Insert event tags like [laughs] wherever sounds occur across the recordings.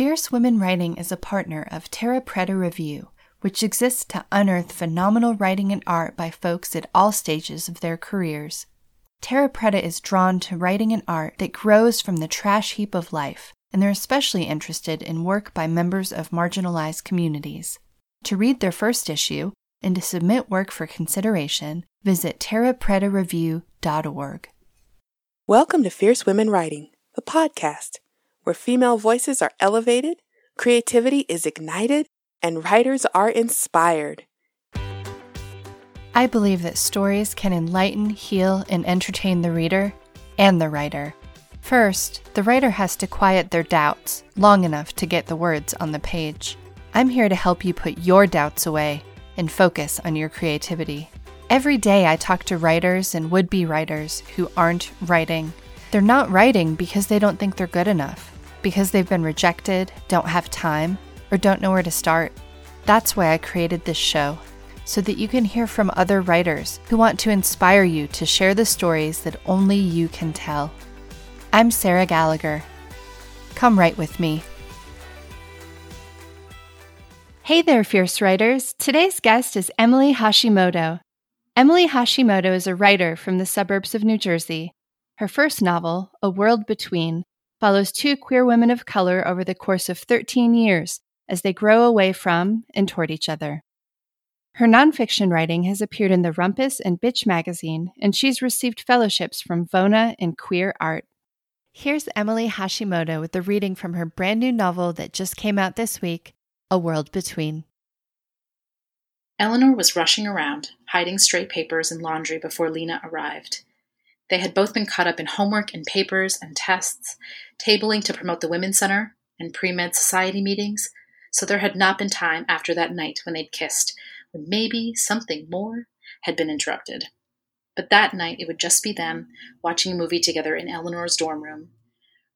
Fierce Womxn Writing is a partner of Terra Preta Review, which exists to unearth phenomenal writing and art by folks at all stages of their careers. Terra Preta is drawn to writing and art that grows from the trash heap of life, and they're especially interested in work by members of marginalized communities. To read their first issue and to submit work for consideration, visit terrapretareview.org. Welcome to Fierce Womxn Writing, the podcast where female voices are elevated, creativity is ignited, and writers are inspired. I believe that stories can enlighten, heal, and entertain the reader and the writer. First, the writer has to quiet their doubts long enough to get the words on the page. I'm here to help you put your doubts away and focus on your creativity. Every day, I talk to writers and would be writers who aren't writing. They're not writing because they don't think they're good enough, because they've been rejected, don't have time, or don't know where to start. That's why I created this show so that you can hear from other writers who want to inspire you to share the stories that only you can tell. I'm Sarah Gallagher. Come write with me. Hey there, fierce writers. Today's guest is Emily Hashimoto. Emily Hashimoto is a writer from the suburbs of New Jersey. Her first novel, A World Between, follows two queer women of color over the course of 13 years as they grow away from and toward each other. Her nonfiction writing has appeared in the Rumpus and Bitch magazine, and she's received fellowships from VONA and Queer Art. Here's Emily Hashimoto with the reading from her brand new novel that just came out this week, A World Between. Eleanor was rushing around, hiding stray papers and laundry before Lena arrived. They had both been caught up in homework and papers and tests, tabling to promote the Women's Center and pre med society meetings, so there had not been time after that night when they'd kissed when maybe something more had been interrupted. But that night it would just be them watching a movie together in Eleanor's dorm room.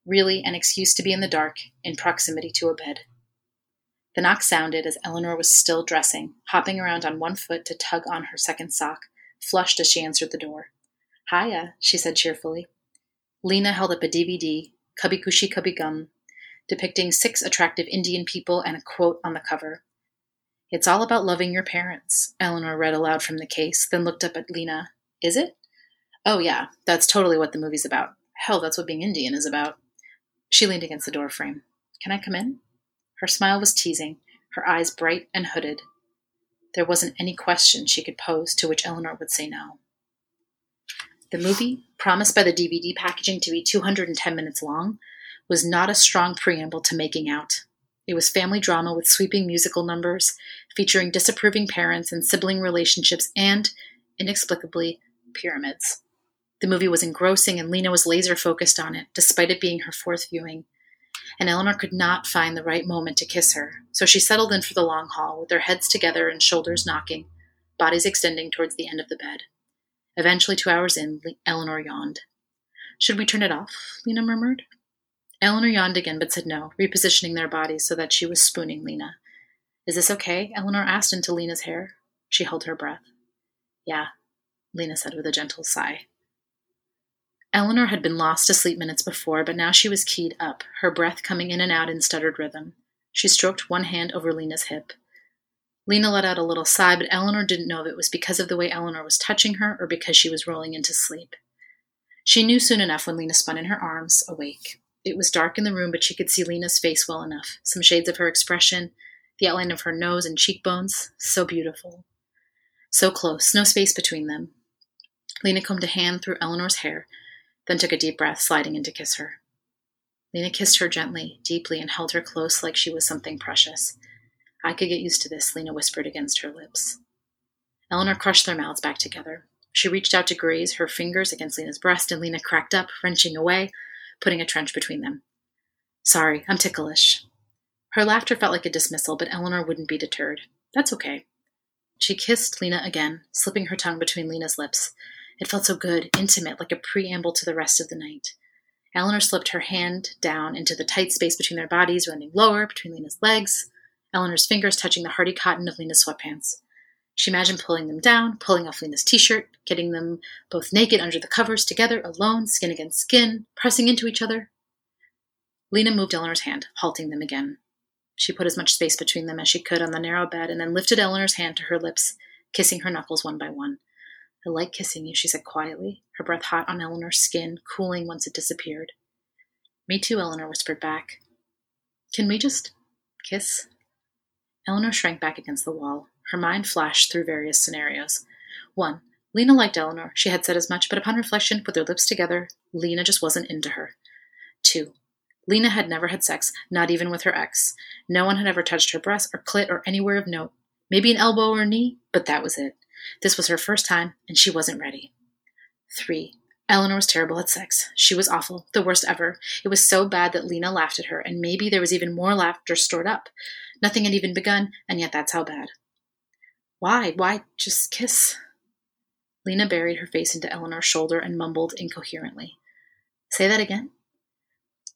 Really an excuse to be in the dark, in proximity to a bed. The knock sounded as Eleanor was still dressing, hopping around on one foot to tug on her second sock, flushed as she answered the door. Hiya, she said cheerfully. Lena held up a DVD, Kabhie Gham, depicting six attractive Indian people and a quote on the cover. It's all about loving your parents, Eleanor read aloud from the case, then looked up at Lena. Is it? Oh, yeah, that's totally what the movie's about. Hell, that's what being Indian is about. She leaned against the door frame. Can I come in? Her smile was teasing, her eyes bright and hooded. There wasn't any question she could pose to which Eleanor would say no. The movie, promised by the DVD packaging to be 210 minutes long, was not a strong preamble to making out. It was family drama with sweeping musical numbers, featuring disapproving parents and sibling relationships, and, inexplicably, pyramids. The movie was engrossing, and Lena was laser focused on it, despite it being her fourth viewing. And Eleanor could not find the right moment to kiss her, so she settled in for the long haul, with their heads together and shoulders knocking, bodies extending towards the end of the bed. Eventually, two hours in, Eleanor yawned. Should we turn it off? Lena murmured. Eleanor yawned again, but said no, repositioning their bodies so that she was spooning Lena. Is this okay? Eleanor asked into Lena's hair. She held her breath. Yeah, Lena said with a gentle sigh. Eleanor had been lost to sleep minutes before, but now she was keyed up, her breath coming in and out in stuttered rhythm. She stroked one hand over Lena's hip. Lena let out a little sigh, but Eleanor didn't know if it was because of the way Eleanor was touching her or because she was rolling into sleep. She knew soon enough when Lena spun in her arms, awake. It was dark in the room, but she could see Lena's face well enough. Some shades of her expression, the outline of her nose and cheekbones. So beautiful. So close, no space between them. Lena combed a hand through Eleanor's hair, then took a deep breath, sliding in to kiss her. Lena kissed her gently, deeply, and held her close like she was something precious. I could get used to this, Lena whispered against her lips. Eleanor crushed their mouths back together. She reached out to graze her fingers against Lena's breast, and Lena cracked up, wrenching away, putting a trench between them. Sorry, I'm ticklish. Her laughter felt like a dismissal, but Eleanor wouldn't be deterred. That's okay. She kissed Lena again, slipping her tongue between Lena's lips. It felt so good, intimate, like a preamble to the rest of the night. Eleanor slipped her hand down into the tight space between their bodies, running lower between Lena's legs, Eleanor's fingers touching the hardy cotton of Lena's sweatpants. She imagined pulling them down, pulling off Lena's t shirt, getting them both naked under the covers, together, alone, skin against skin, pressing into each other. Lena moved Eleanor's hand, halting them again. She put as much space between them as she could on the narrow bed and then lifted Eleanor's hand to her lips, kissing her knuckles one by one. I like kissing you, she said quietly, her breath hot on Eleanor's skin, cooling once it disappeared. Me too, Eleanor whispered back. Can we just kiss? Eleanor shrank back against the wall. Her mind flashed through various scenarios. One, Lena liked Eleanor. She had said as much, but upon reflection, with their lips together, Lena just wasn't into her. Two, Lena had never had sex, not even with her ex. No one had ever touched her breast or clit or anywhere of note. Maybe an elbow or knee, but that was it. This was her first time, and she wasn't ready. Three, Eleanor was terrible at sex. She was awful, the worst ever. It was so bad that Lena laughed at her, and maybe there was even more laughter stored up. Nothing had even begun, and yet that's how bad. Why? Why just kiss? Lena buried her face into Eleanor's shoulder and mumbled incoherently. Say that again?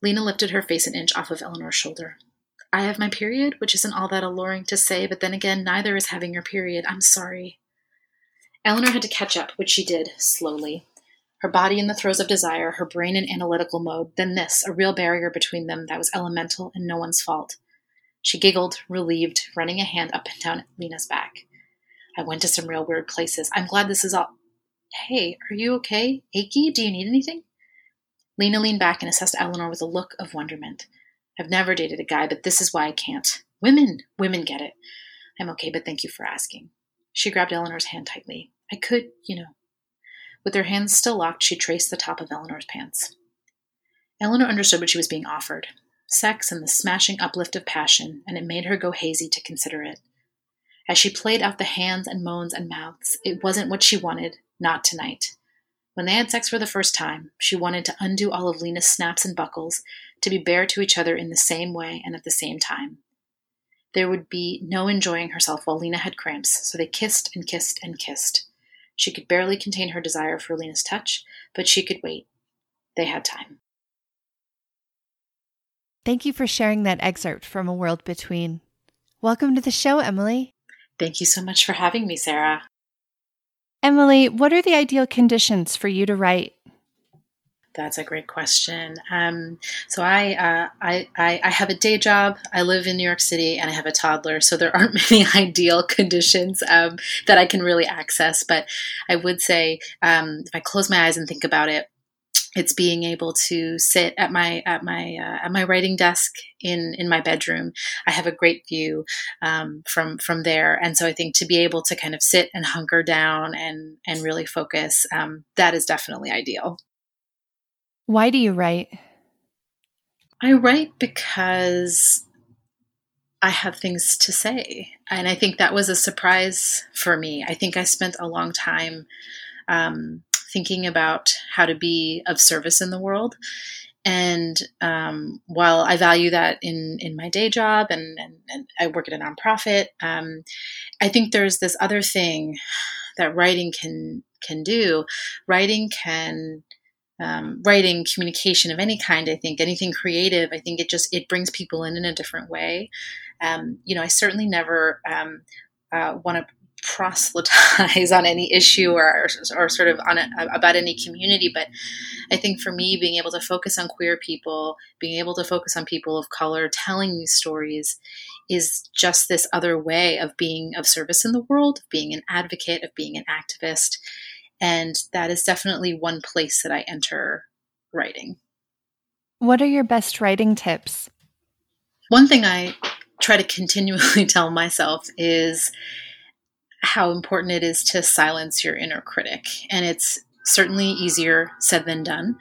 Lena lifted her face an inch off of Eleanor's shoulder. I have my period, which isn't all that alluring to say, but then again, neither is having your period. I'm sorry. Eleanor had to catch up, which she did, slowly. Her body in the throes of desire, her brain in analytical mode, then this, a real barrier between them that was elemental and no one's fault. She giggled, relieved, running a hand up and down Lena's back. I went to some real weird places. I'm glad this is all. Hey, are you okay? Achy? Do you need anything? Lena leaned back and assessed Eleanor with a look of wonderment. I've never dated a guy, but this is why I can't. Women, women get it. I'm okay, but thank you for asking. She grabbed Eleanor's hand tightly. I could, you know. With her hands still locked, she traced the top of Eleanor's pants. Eleanor understood what she was being offered sex and the smashing uplift of passion, and it made her go hazy to consider it. As she played out the hands and moans and mouths, it wasn't what she wanted, not tonight. When they had sex for the first time, she wanted to undo all of Lena's snaps and buckles, to be bare to each other in the same way and at the same time. There would be no enjoying herself while Lena had cramps, so they kissed and kissed and kissed. She could barely contain her desire for Lena's touch, but she could wait. They had time. Thank you for sharing that excerpt from A World Between. Welcome to the show, Emily. Thank you so much for having me, Sarah. Emily, what are the ideal conditions for you to write? That's a great question. Um, so I, uh, I, I, I have a day job. I live in New York City, and I have a toddler. So there aren't [laughs] many ideal conditions um, that I can really access. But I would say, um, if I close my eyes and think about it, it's being able to sit at my at my uh, at my writing desk in in my bedroom. I have a great view um, from from there, and so I think to be able to kind of sit and hunker down and and really focus, um, that is definitely ideal. Why do you write? I write because I have things to say, and I think that was a surprise for me. I think I spent a long time. Um, thinking about how to be of service in the world. And um, while I value that in, in my day job and, and, and I work at a nonprofit, um, I think there's this other thing that writing can can do. Writing can um, writing communication of any kind i think anything creative i think it just it brings people in in a different way um, you know i certainly never um, uh, want to proselytize [laughs] on any issue or, or sort of on a, about any community but i think for me being able to focus on queer people being able to focus on people of color telling these stories is just this other way of being of service in the world of being an advocate of being an activist and that is definitely one place that i enter writing. What are your best writing tips? One thing i try to continually [laughs] tell myself is how important it is to silence your inner critic. And it's certainly easier said than done,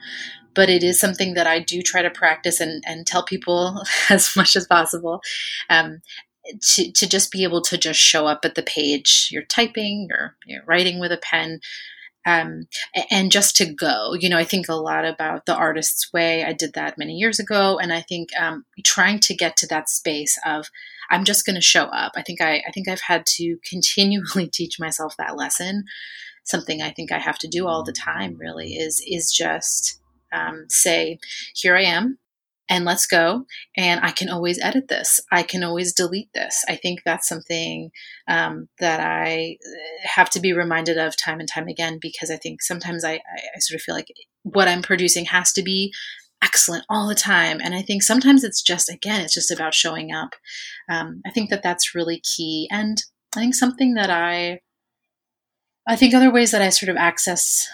but it is something that I do try to practice and, and tell people [laughs] as much as possible. Um, to, to just be able to just show up at the page you're typing you're, you're writing with a pen um, and just to go. You know, I think a lot about the artist's way. I did that many years ago, and I think um, trying to get to that space of I'm just going to show up. I think I, I think I've had to continually [laughs] teach myself that lesson. Something I think I have to do all the time. Really is is just um, say, here I am and let's go. And I can always edit this. I can always delete this. I think that's something um, that I uh, have to be reminded of time and time again because I think sometimes I, I, sort of feel like what I'm producing has to be excellent all the time. And I think sometimes it's just, again, it's just about showing up. Um, I think that that's really key. And I think something that I, I think other ways that I sort of access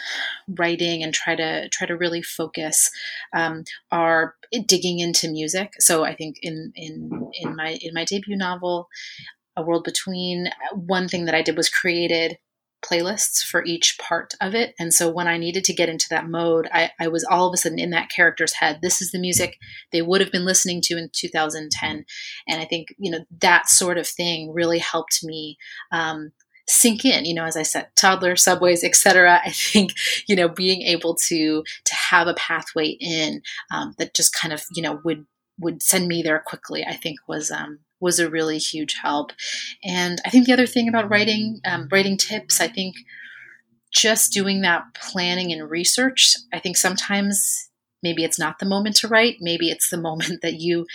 writing and try to try to really focus um, are digging into music. So I think in in in my in my debut novel, A World Between, one thing that I did was created playlists for each part of it. And so when I needed to get into that mode, I, I, was all of a sudden in that character's head. This is the music they would have been listening to in 2010. And I think, you know, that sort of thing really helped me um, sink in you know as i said toddler subways etc [laughs] i think you know being able to to have a pathway in um, that just kind of you know would would send me there quickly i think was um, was a really huge help. And I think the other thing about writing, um, writing tips, I think just doing that planning and research, I think sometimes maybe it's not the moment to write. Maybe it's the [laughs] moment that you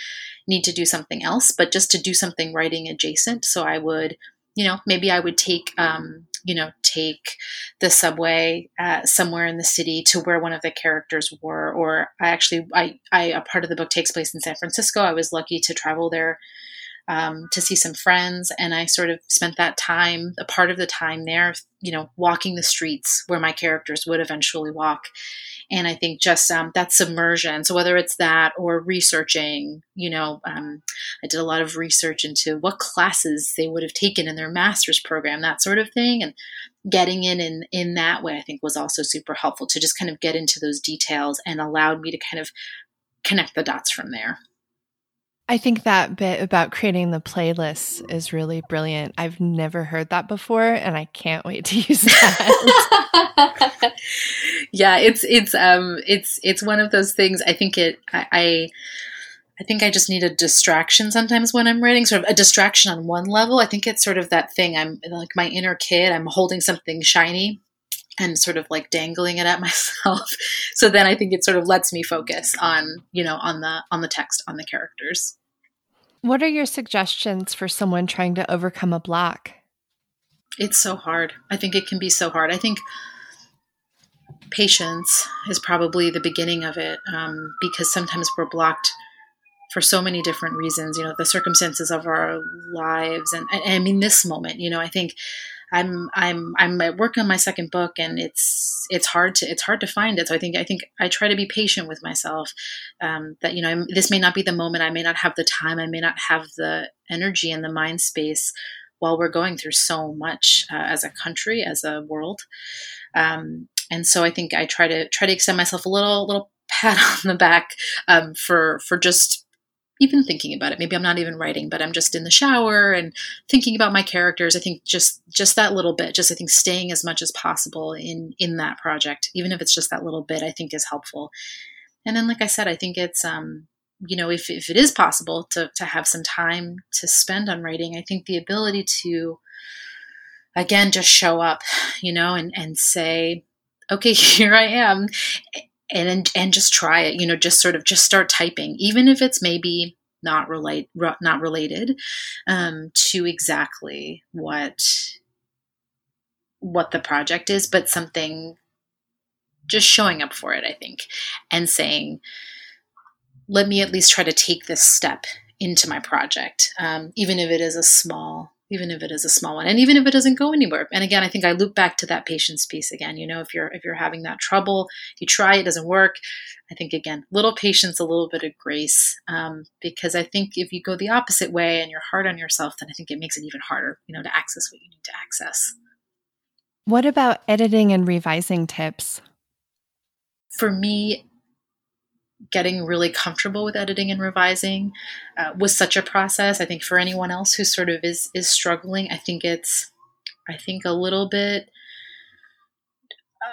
need to do something else, but just to do something writing adjacent. So I would, you know, maybe I would take, um, you know, take the subway uh, somewhere in the city to where one of the characters were. Or I actually, I, I, a part of the book takes place in San Francisco. I was lucky to travel there um, to see some friends. And I sort of spent that time, a part of the time there, you know, walking the streets where my characters would eventually walk. And I think just um, that submersion. So whether it's that or researching, you know, um, I did a lot of research into what classes they would have taken in their master's program, that sort of thing, and getting in in in that way. I think was also super helpful to just kind of get into those details and allowed me to kind of connect the dots from there. I think that bit about creating the playlists is really brilliant. I've never heard that before and I can't wait to [laughs] use that. [laughs] yeah, it's it's um it's it's one of those things I think it I, I think I just need a distraction sometimes when I'm writing, sort of a distraction on one level. I think it's sort of that thing. I'm like my inner kid, I'm holding something shiny and sort of like dangling it at [laughs] myself. so then I think it sort of lets me focus on, you know, on the on the text, on the characters. What are your suggestions for someone trying to overcome a block? It's so hard. I think it can be so hard. I think patience is probably the beginning of it um, because sometimes we're blocked for so many different reasons. You know, the circumstances of our lives, and, and I mean, this moment. You know, I think I'm I'm I'm at work on my second book and it's it's hard to it's hard to find it. So I think I think I try to be patient with myself. Um, that you know I'm, this may not be the moment. I may not have the time. I may not have the energy and the mind space while we're going through so much uh, as a country, as a world. Um, and so I think I try to try to extend myself a little little pat [laughs] on the back um, for for just even thinking about it. Maybe i'm not even writing but i'm just in the shower and thinking about my characters. I think just just that little bit just i think staying as much as possible in in that project even if it's just that little bit i think is helpful. And then like i said i think it's um you know if, if it is possible to to have some time to spend on writing i think the ability to again just show up you know and and say okay [laughs] here i am and and just try it you know just sort of just start typing even if it's maybe not relate not related um, to exactly what what the project is but something just showing up for it i think and saying let me at least try to take this step into my project um, even if it is a small even if it is a small one and even if it doesn't go anywhere. And again i think i loop back to that patience piece again you know if you're if you're having that trouble you try it doesn't work. I think again little patience a little bit of grace um, because i think if you go the opposite way and you're hard on yourself then i think it makes it even harder you know to access what you need to access. What about editing and revising tips? For me getting really comfortable with editing and revising uh, was such a process. I think for anyone else who sort of is is struggling, I think it's I think a little bit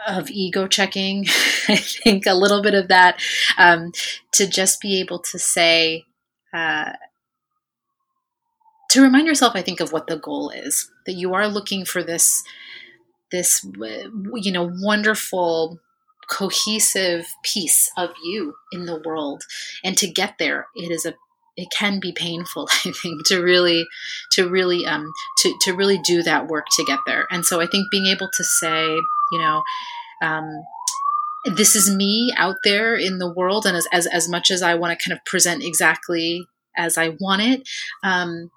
of ego checking. [laughs] I think a little bit of that um, to just be able to say. Uh, to remind yourself, I think, of what the goal is. That you are looking for this, this, you know, wonderful cohesive piece of you in the world. And to get there it is a it can be painful [laughs] i think to really to really um to to really do that work to get there. And so i think being able to say you know um this is me out there in the world and as, as, as much as i want to kind of present exactly as i want it um,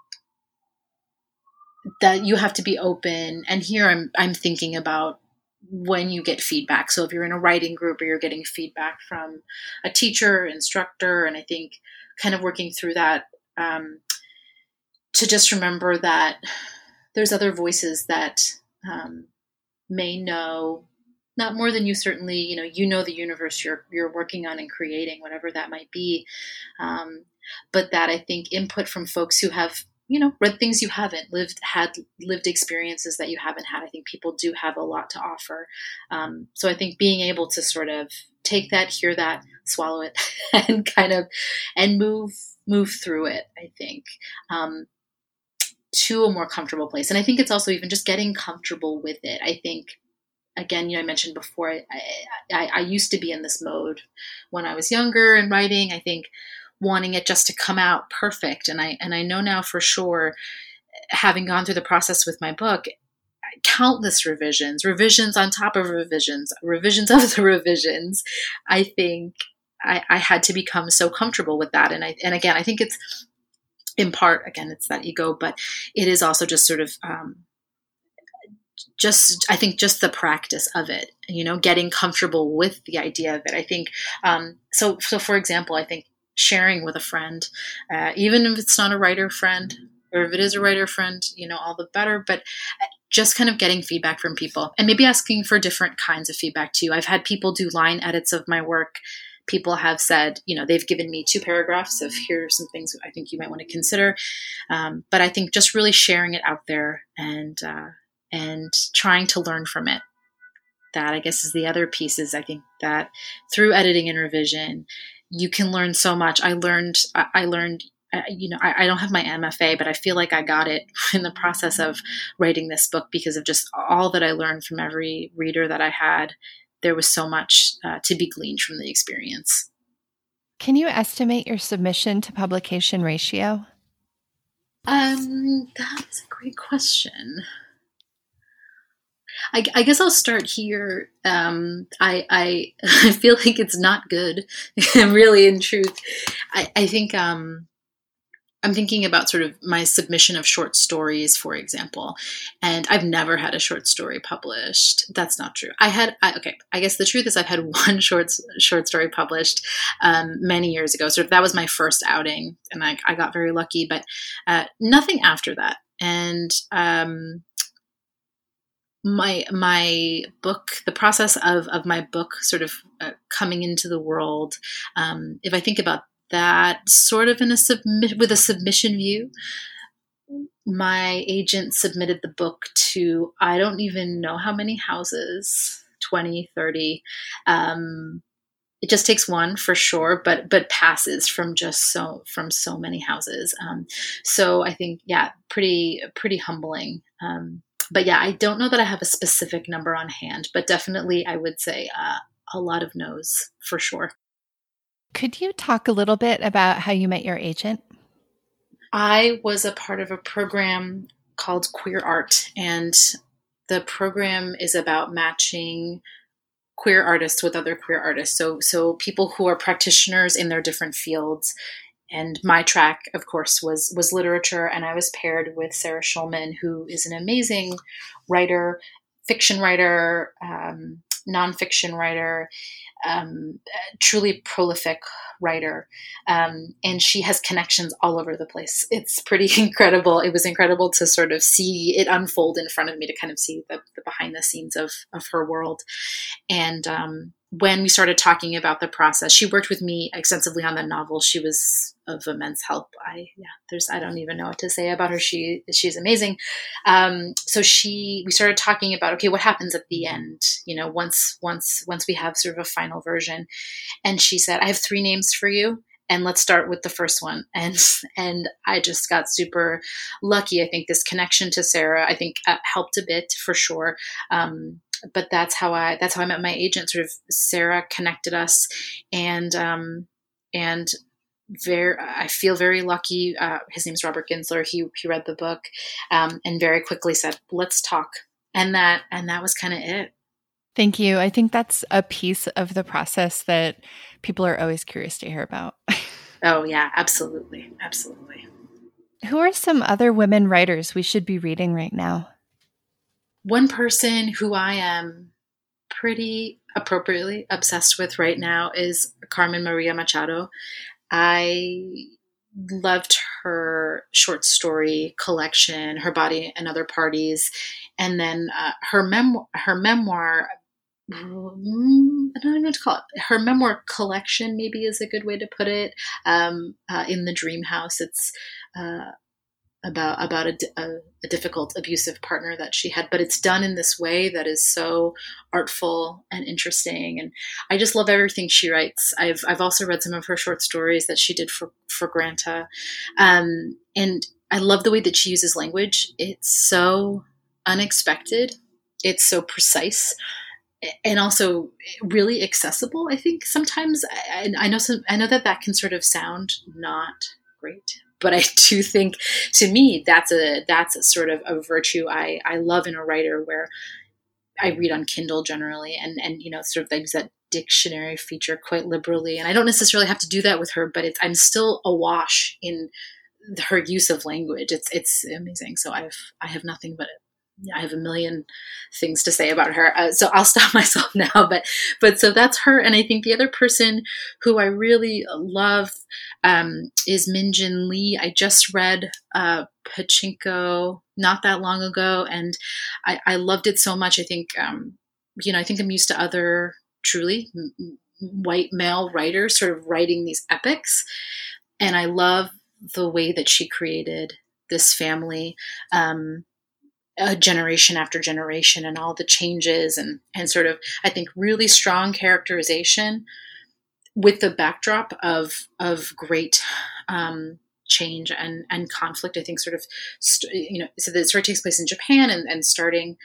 that you have to be open. And here i'm i'm thinking about when you get feedback. So if you're in a writing group or you're getting feedback from a teacher instructor and i think kind of working through that um, to just remember that there's other voices that um, may know not more than you certainly you know you know the universe you're you're working on and creating whatever that might be. Um, but that i think input from folks who have you know read things you haven't lived had lived experiences that you haven't had. I think people do have a lot to offer. Um, so i think being able to sort of take that hear that swallow it [laughs] and kind of and move move through it i think um, to a more comfortable place. And i think it's also even just getting comfortable with it. I think again, you know, I mentioned before, I, I, I, used to be in this mode when I was younger and writing. I think wanting it just to come out perfect, and I and I know now for sure, having gone through the process with my book, countless revisions, revisions on top of revisions, revisions [laughs] of the revisions. I think I, I had to become so comfortable with that, and I and again, I think it's in part again it's that ego, but it is also just sort of um, just I think just the practice of it, you know, getting comfortable with the idea of it. I think um, so. So, for example, I think sharing with a friend, uh, even if it's not a writer friend, or if it is a writer friend, you know, all the better. But uh, just kind of getting feedback from people, and maybe asking for different kinds of feedback too. I've had people do line edits of my work people have said, you know, they've given me two paragraphs of here are some things I think you might want to consider. Um, but I think just really sharing it out there and uh, and trying to learn from it. That I guess is the other pieces. I think that through editing and revision, you can learn so much. I learned, I learned, uh, you know, I, I don't have my MFA, but I feel like I got it [laughs] in the process of writing this book because of just all that I learned from every reader that I had. There was so much uh, to be gleaned from the experience. Can you estimate your submission to publication ratio? Um, that is a great question. I, I, guess I'll start here. Um, I, I, [laughs] I feel like it's not good, [laughs] really. In truth, I, I think um, I'm thinking about sort of my submission of short stories, for example, and I've never had a short story published. That's not true. I had I, okay. I guess the truth is I've had [laughs] one short short story published um, many years ago. So that was my first outing, and I, I got very lucky. But uh, nothing after that. And um, my my book the process of of my book sort of uh, coming into the world um, if i think about that sort of in a submit with a submission view my agent submitted the book to i don't even know how many houses 20 30 um, it just takes one for sure but but passes from just so from so many houses. Um, so i think yeah pretty pretty humbling. Um, but yeah, I don't know that I have a specific number on hand, but definitely I would say uh, a lot of no's for sure. Could you talk a little bit about how you met your agent? I was a part of a program called Queer Art, and the program is about matching queer artists with other queer artists. So, so people who are practitioners in their different fields and my track of course was was literature and i was paired with sarah schulman who is an amazing writer fiction writer um, nonfiction writer um, truly prolific writer. Um, and she has connections all over the place. It's pretty [laughs] incredible. It was incredible to sort of see it unfold in front of me to kind of see the, the behind the scenes of, of her world. And um, when we started talking about the process, she worked with me extensively on the novel. She was of immense help. I yeah, there's I don't even know what to say about her. She she's amazing. Um, so she we started talking about okay, what happens at the end? You know, once once once we have sort of a final version, and she said, I have three names for you. And let's start with the first one. [laughs] And and I just got super lucky. I think this connection to Sarah, I think, uh, helped a bit for sure. Um, but that's how I that's how I met my agent. Sort of Sarah connected us, and um, and very I feel very lucky. Uh, his name's Robert Ginsler. He he read the book, um, and very quickly said, "Let's talk." And that and that was kind of it. Thank you. I think that's a piece of the process that people are always curious to hear about. [laughs] oh, yeah, absolutely. Absolutely. Who are some other women writers we should be reading right now? One person who I am pretty appropriately obsessed with right now is Carmen Maria Machado. I loved her short story collection, Her Body and Other Parties, and then uh, her mem- her memoir. I don't know what to call it. Her memoir collection, maybe, is a good way to put it. Um, uh, in the Dream House, it's uh, about about a, a, a, difficult abusive partner that she had but it's done in this way that is so artful and interesting. And i just love everything she writes. I've i've also read some of her short stories that she did for for granta. Um, and i love the way that she uses language. It's so unexpected. It's so precise and also really accessible i think sometimes. I, I know some i know that that can sort of sound not great but I do think to me that's a that's a sort of a virtue I I love in a writer where I read on Kindle generally and and you know sort of use that dictionary feature quite liberally. And I don't necessarily have to do that with her but it's I'm still awash in her use of language. It's it's amazing. So I've I have nothing but I have a million things to say about her. Uh, so I'll [laughs] stop myself now. But but so that's her. And I think the other person who I really love um, is Min Jin Lee. I just read uh, Pachinko not that long ago, and I, I loved it so much. I think um, you know I think I'm used to other truly white male writers sort of writing these epics, and I love the way that she created this family. Um, uh, generation after generation and all the changes and and sort of I think really strong characterization with the backdrop of of great um, change and and conflict. I think sort of st- you know so the story takes place in Japan and, and starting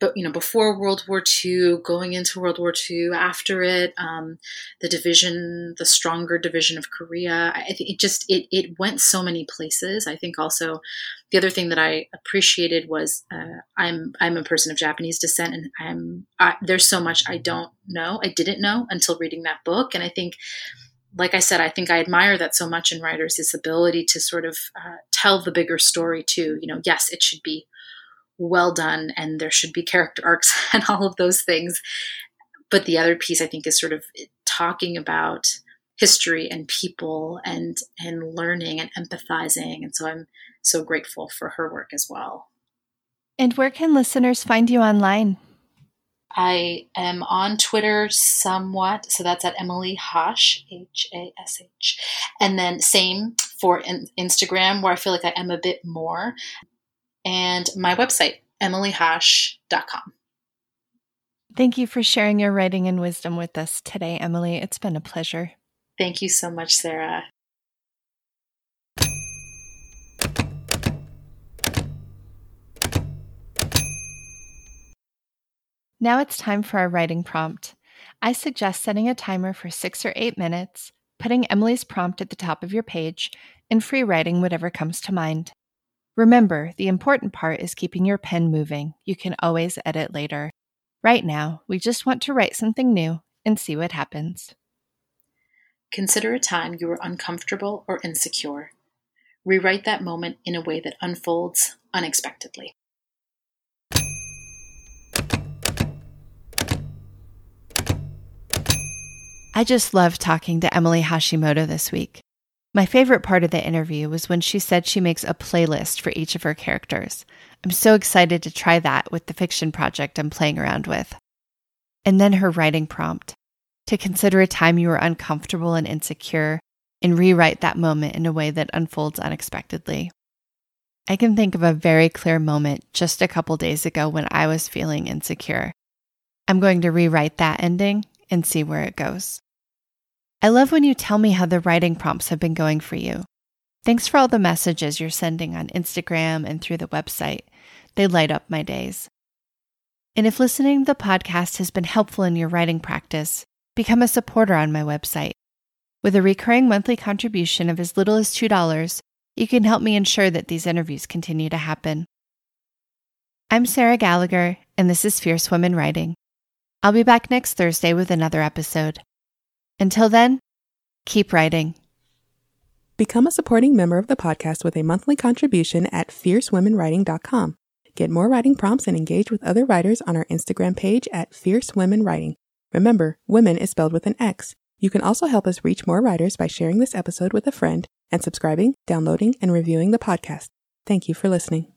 but you know before World War II, going into World War II, after it, um, the division, the stronger division of Korea. I think it just it it went so many places. I think also the other thing that I appreciated was uh, I'm I'm a person of Japanese descent, and I'm I, there's so much I don't know, I didn't know until reading that book, and I think. Like I said, I think I admire that so much in writers, this ability to sort of uh, tell the bigger story too. You know, yes, it should be well done and there should be character arcs [laughs] and all of those things. But the other piece I think is sort of talking about history and people and and learning and empathizing. And so I'm so grateful for her work as well. And where can listeners find you online? I am on Twitter somewhat, so that's at Emily Hash, H A S H. And then same for in- Instagram, where I feel like I am a bit more and my website, emilyhash.com. Thank you for sharing your writing and wisdom with us today, Emily. It's been a pleasure. Thank you so much, Sarah. Now it's time for our writing prompt. I suggest setting a timer for six or eight minutes, putting Emily's prompt at the top of your page, and free writing whatever comes to mind. Remember, the important part is keeping your pen moving. You can always edit later. Right now, we just want to write something new and see what happens. Consider a time you were uncomfortable or insecure. Rewrite that moment in a way that unfolds unexpectedly. I just loved talking to Emily Hashimoto this week. My favorite part of the interview was when she said she makes a playlist for each of her characters. I'm so excited to try that with the fiction project I'm playing around with. And then her writing prompt to consider a time you were uncomfortable and insecure and rewrite that moment in a way that unfolds unexpectedly. I can think of a very clear moment just a couple days ago when I was feeling insecure. I'm going to rewrite that ending and see where it goes. I love when you tell me how the writing prompts have been going for you. Thanks for all the messages you're sending on Instagram and through the website. They light up my days. And if listening to the podcast has been helpful in your writing practice, become a supporter on my website. With a recurring monthly contribution of as little as $2, you can help me ensure that these interviews continue to happen. I'm Sarah Gallagher, and this is Fierce Womxn Writing. I'll be back next Thursday with another episode. Until then, keep writing. Become a supporting member of the podcast with a monthly contribution at fiercewomxnwriting.com. Get more writing prompts and engage with other writers on our Instagram page at Fierce Womxn Writing. Remember, women is spelled with an X. You can also help us reach more writers by sharing this episode with a friend and subscribing, downloading, and reviewing the podcast. Thank you for listening.